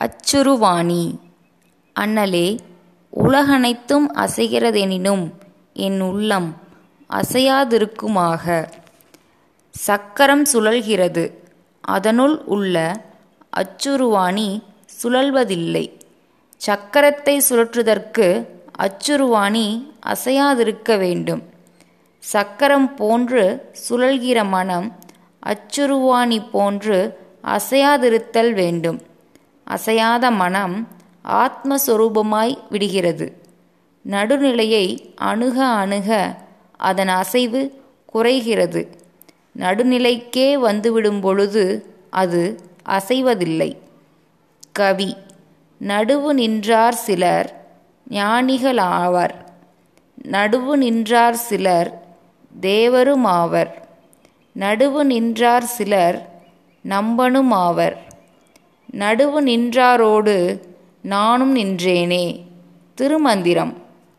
அச்சுருவாணி அண்ணலே உலகனைத்தும் அசைகிறதெனினும் என் உள்ளம் அசையாதிருக்குமாக. சக்கரம் சுழல்கிறது அதனுள் உள்ள அச்சுருவாணி சுழல்வதில்லை. சக்கரத்தை சுழற்றுதற்கு அச்சுருவாணி அசையாதிருக்க வேண்டும். சக்கரம் போன்று சுழல்கிற மனம் அச்சுருவாணி போன்று அசையாதிருத்தல் வேண்டும். அசையாத மனம் ஆத்மஸ்வரூபமாய் விடுகிறது. நடுநிலையை அணுக அணுக அதன் அசைவு குறைகிறது. நடுநிலைக்கே வந்துவிடும் பொழுது அது அசைவதில்லை. கவி நடுவு நின்றார் சிலர் ஞானிகளாவர். நடுவு நின்றார் சிலர் தேவருமாவர். நடுவு நின்றார் சிலர் நம்பனுமாவர். நடுவு நின்றாரோடு நானும் நின்றேனே. திருமந்திரம்